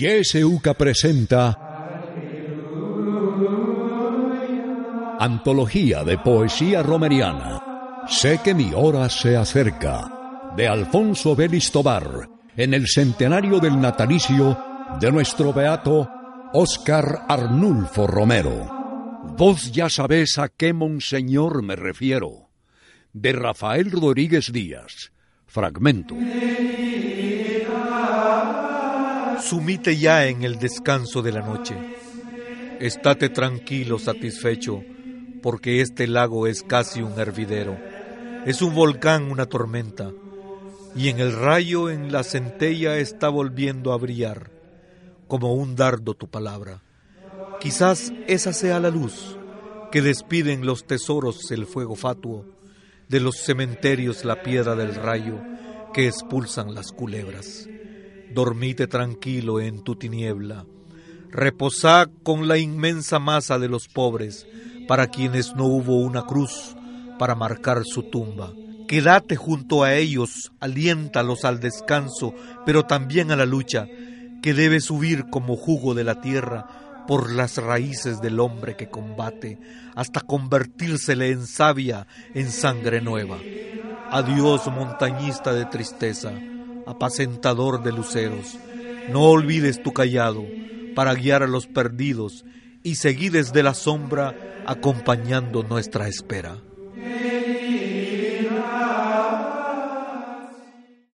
YSUCA presenta Antología de Poesía Romeriana. Sé que mi hora se acerca. De Alfonso Belis Tobar, en el centenario del natalicio de nuestro beato Óscar Arnulfo Romero. Vos ya sabés a qué monseñor me refiero. De Rafael Rodríguez Díaz. Fragmento. Sumite ya en el descanso de la noche. Estate tranquilo, satisfecho, porque este lago es casi un hervidero. Es un volcán, una tormenta, y en el rayo, en la centella, está volviendo a brillar, como un dardo tu palabra. Quizás esa sea la luz que despiden los tesoros el fuego fatuo, de los cementerios la piedra del rayo que expulsan las culebras. Dormite tranquilo en tu tiniebla, reposá con la inmensa masa de los pobres, para quienes no hubo una cruz para marcar su tumba. Quédate junto a ellos, aliéntalos al descanso, pero también a la lucha, que debe subir como jugo de la tierra por las raíces del hombre que combate, hasta convertírsele en savia, en sangre nueva. Adiós, montañista de tristeza, apacentador de luceros. No olvides tu callado para guiar a los perdidos y seguí desde la sombra acompañando nuestra espera.